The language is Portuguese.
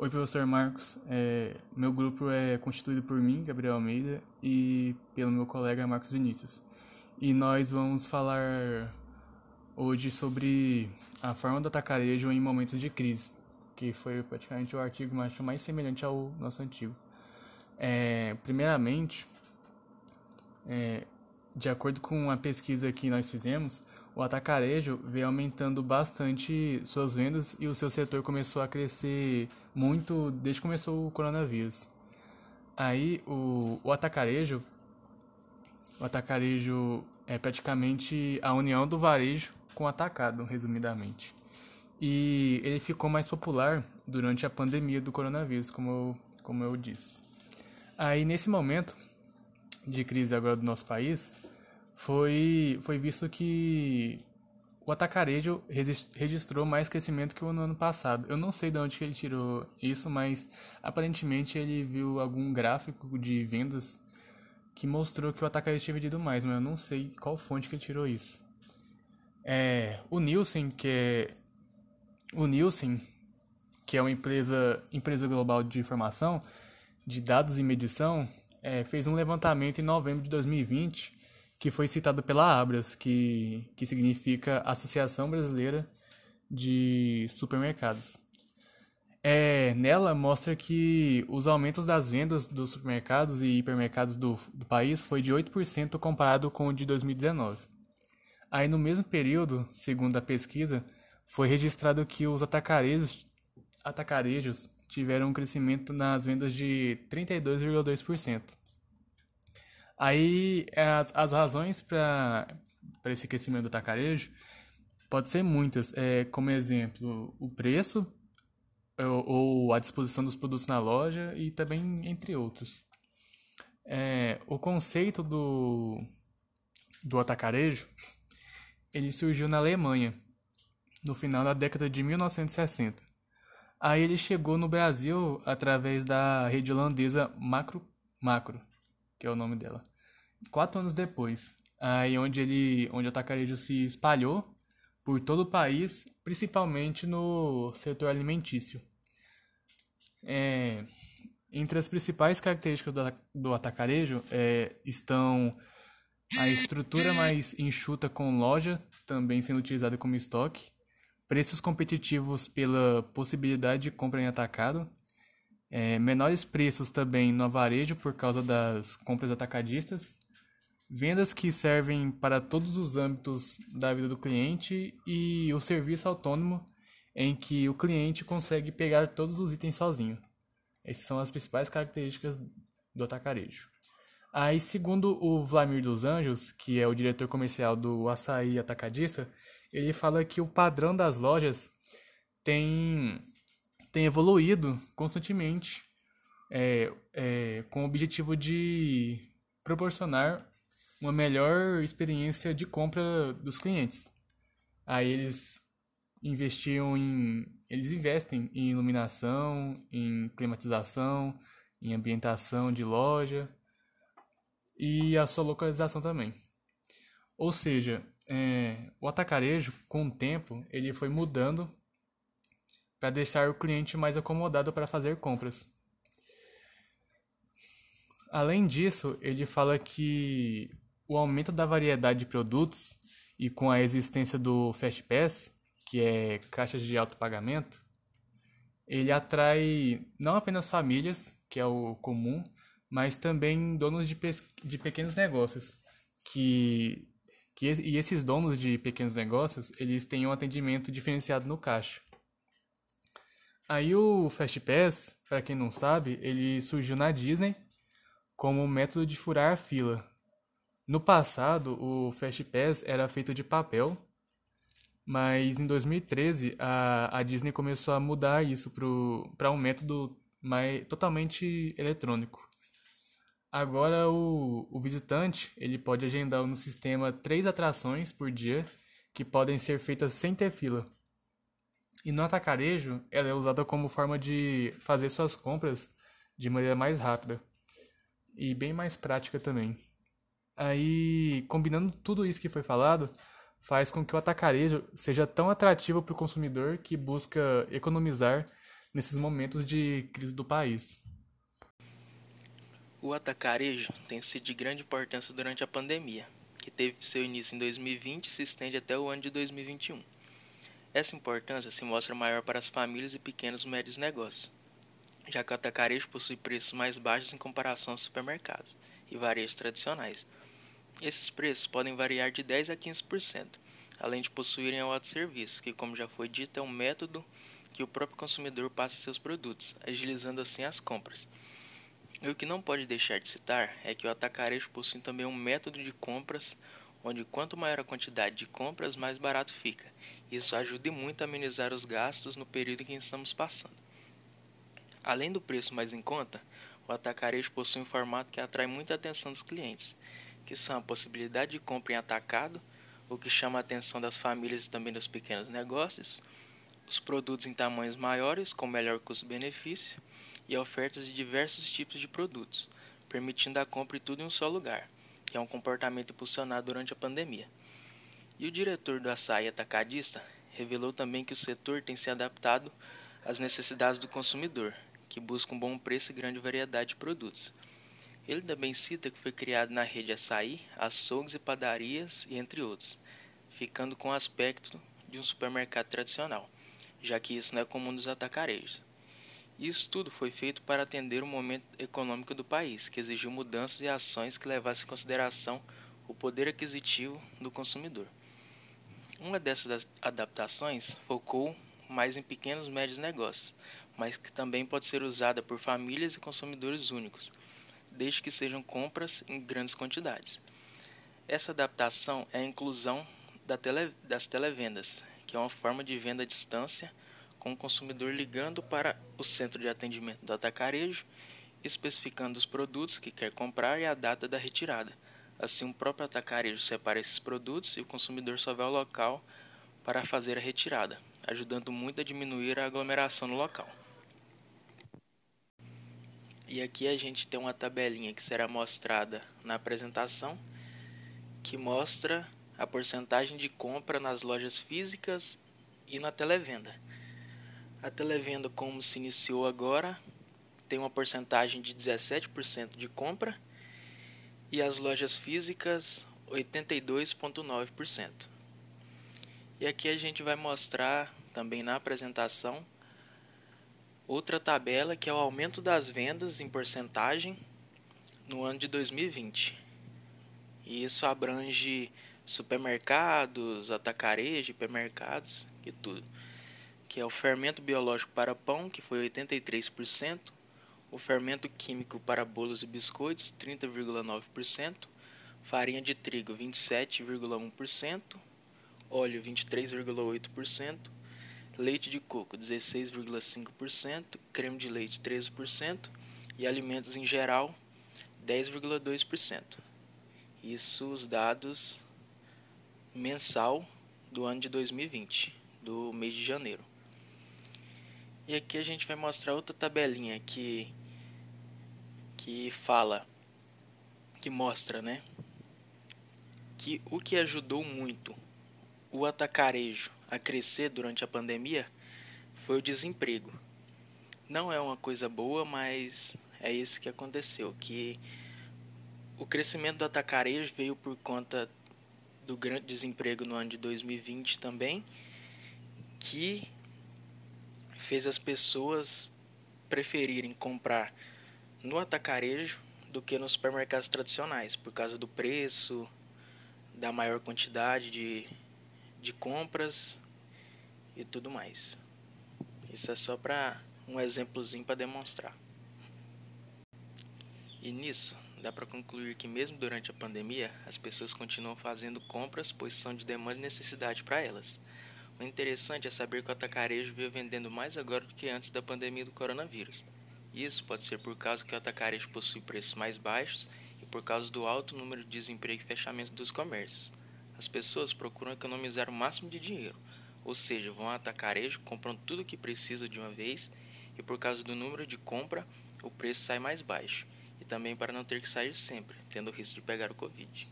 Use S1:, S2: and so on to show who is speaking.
S1: Oi, professor Marcos. É, meu grupo é constituído por mim, Gabriel Almeida, e pelo meu colega Marcos Vinícius. E nós vamos falar hoje sobre a forma do atacarejo em momentos de crise, que foi praticamente o artigo mais semelhante ao nosso antigo. É, primeiramente, é, de acordo com a pesquisa que nós fizemos, o atacarejo veio aumentando bastante suas vendas e o seu setor começou a crescer muito desde que começou o coronavírus. Aí o, o atacarejo, o atacarejo é praticamente a união do varejo com o atacado, resumidamente. E ele ficou mais popular durante a pandemia do coronavírus, como eu, como eu disse. Aí nesse momento de crise agora do nosso país, foi, foi visto que o atacarejo registrou mais crescimento que o no ano passado. Eu não sei de onde ele tirou isso, mas aparentemente ele viu algum gráfico de vendas que mostrou que o atacarejo tinha vendido mais, mas eu não sei qual fonte que ele tirou isso. É, o Nielsen, que é o Nielsen, que é uma empresa, empresa global de informação, de dados e medição, é, fez um levantamento em novembro de 2020 que foi citado pela Abras, que, que significa Associação Brasileira de Supermercados. É, nela mostra que os aumentos das vendas dos supermercados e hipermercados do, do país foi de 8% comparado com o de 2019. Aí no mesmo período, segundo a pesquisa, foi registrado que os atacarejos, atacarejos tiveram um crescimento nas vendas de 32,2%. Aí as, as razões para esse crescimento do atacarejo pode ser muitas, é, como exemplo, o preço ou, ou a disposição dos produtos na loja e também entre outros. É, o conceito do, do atacarejo ele surgiu na Alemanha no final da década de 1960. Aí ele chegou no Brasil através da rede holandesa Macro, Macro que é o nome dela. Quatro anos depois, aí onde ele, onde o atacarejo se espalhou por todo o país, principalmente no setor alimentício. É, entre as principais características do, do atacarejo é, estão a estrutura mais enxuta com loja, também sendo utilizada como estoque, preços competitivos pela possibilidade de compra em atacado, é, menores preços também no varejo por causa das compras atacadistas, vendas que servem para todos os âmbitos da vida do cliente e o serviço autônomo em que o cliente consegue pegar todos os itens sozinho. Essas são as principais características do atacarejo. Aí, segundo o Vladimir dos Anjos, que é o diretor comercial do Açaí Atacadista, ele fala que o padrão das lojas tem tem evoluído constantemente é, é, com o objetivo de proporcionar uma melhor experiência de compra dos clientes. Aí eles investiam em. Eles investem em iluminação, em climatização, em ambientação de loja e a sua localização também. Ou seja, é, o atacarejo, com o tempo, ele foi mudando para deixar o cliente mais acomodado para fazer compras. Além disso, ele fala que o aumento da variedade de produtos e com a existência do Fast Pass, que é caixas de alto pagamento, ele atrai não apenas famílias, que é o comum, mas também donos de, de pequenos negócios, que, que e esses donos de pequenos negócios, eles têm um atendimento diferenciado no caixa. Aí o Fast Pass, para quem não sabe, ele surgiu na Disney como método de furar a fila. No passado, o Fast Pass era feito de papel, mas em 2013 a, a Disney começou a mudar isso para um método mais, totalmente eletrônico. Agora o, o visitante ele pode agendar no sistema três atrações por dia que podem ser feitas sem ter fila. E no atacarejo, ela é usada como forma de fazer suas compras de maneira mais rápida e bem mais prática também. Aí, combinando tudo isso que foi falado, faz com que o atacarejo seja tão atrativo para o consumidor que busca economizar nesses momentos de crise do país.
S2: O atacarejo tem sido de grande importância durante a pandemia, que teve seu início em 2020 e se estende até o ano de 2021. Essa importância se mostra maior para as famílias e pequenos e médios negócios, já que o atacarejo possui preços mais baixos em comparação aos supermercados e varejos tradicionais. Esses preços podem variar de 10 a 15%, além de possuírem o autosserviço, que, como já foi dito, é um método que o próprio consumidor passa seus produtos, agilizando assim as compras. E o que não pode deixar de citar é que o atacarejo possui também um método de compras onde quanto maior a quantidade de compras, mais barato fica. Isso ajuda muito a amenizar os gastos no período em que estamos passando. Além do preço mais em conta, o atacarejo possui um formato que atrai muita atenção dos clientes, que são a possibilidade de compra em atacado, o que chama a atenção das famílias e também dos pequenos negócios, os produtos em tamanhos maiores com melhor custo-benefício e ofertas de diversos tipos de produtos, permitindo a compra de tudo em um só lugar, que é um comportamento impulsionado durante a pandemia. E o diretor do açaí atacadista revelou também que o setor tem se adaptado às necessidades do consumidor, que busca um bom preço e grande variedade de produtos. Ele também cita que foi criado na rede açaí, açougues e padarias, e entre outros, ficando com o aspecto de um supermercado tradicional, já que isso não é comum nos atacarejos. Isso tudo foi feito para atender o momento econômico do país, que exigiu mudanças e ações que levassem em consideração o poder aquisitivo do consumidor. Uma dessas adaptações focou mais em pequenos e médios negócios, mas que também pode ser usada por famílias e consumidores únicos, desde que sejam compras em grandes quantidades. Essa adaptação é a inclusão das televendas, que é uma forma de venda à distância com o consumidor ligando para o centro de atendimento do atacarejo, especificando os produtos que quer comprar e a data da retirada. Assim, o próprio atacarejo separa esses produtos e o consumidor só vai ao local para fazer a retirada, ajudando muito a diminuir a aglomeração no local. E aqui a gente tem uma tabelinha que será mostrada na apresentação, que mostra a porcentagem de compra nas lojas físicas e na televenda. A televenda, como se iniciou agora, tem uma porcentagem de 17% de compra e as lojas físicas 82,9%. E aqui a gente vai mostrar também na apresentação outra tabela que é o aumento das vendas em porcentagem no ano de 2020. E isso abrange supermercados, atacarejo, hipermercados e tudo. Que é o fermento biológico para pão, que foi 83%, o fermento químico para bolos e biscoitos, 30,9%, farinha de trigo, 27,1%, óleo, 23,8%, leite de coco, 16,5%, creme de leite, 13% e alimentos em geral, 10,2%. Isso os dados mensal do ano de 2020, do mês de janeiro. E aqui a gente vai mostrar outra tabelinha que que fala que mostra, né, que o que ajudou muito o atacarejo a crescer durante a pandemia foi o desemprego. Não é uma coisa boa, mas é isso que aconteceu, que o crescimento do atacarejo veio por conta do grande desemprego no ano de 2020 também, que fez as pessoas preferirem comprar no atacarejo do que nos supermercados tradicionais, por causa do preço, da maior quantidade de, de compras e tudo mais. Isso é só para um exemplozinho para demonstrar. E nisso, dá para concluir que mesmo durante a pandemia, as pessoas continuam fazendo compras pois são de demanda e necessidade para elas. O interessante é saber que o atacarejo veio vendendo mais agora do que antes da pandemia do coronavírus. Isso pode ser por causa que o atacarejo possui preços mais baixos e por causa do alto número de desemprego e fechamento dos comércios. As pessoas procuram economizar o máximo de dinheiro, ou seja, vão ao atacarejo, compram tudo o que precisam de uma vez e por causa do número de compra, o preço sai mais baixo. E também para não ter que sair sempre, tendo o risco de pegar o Covid.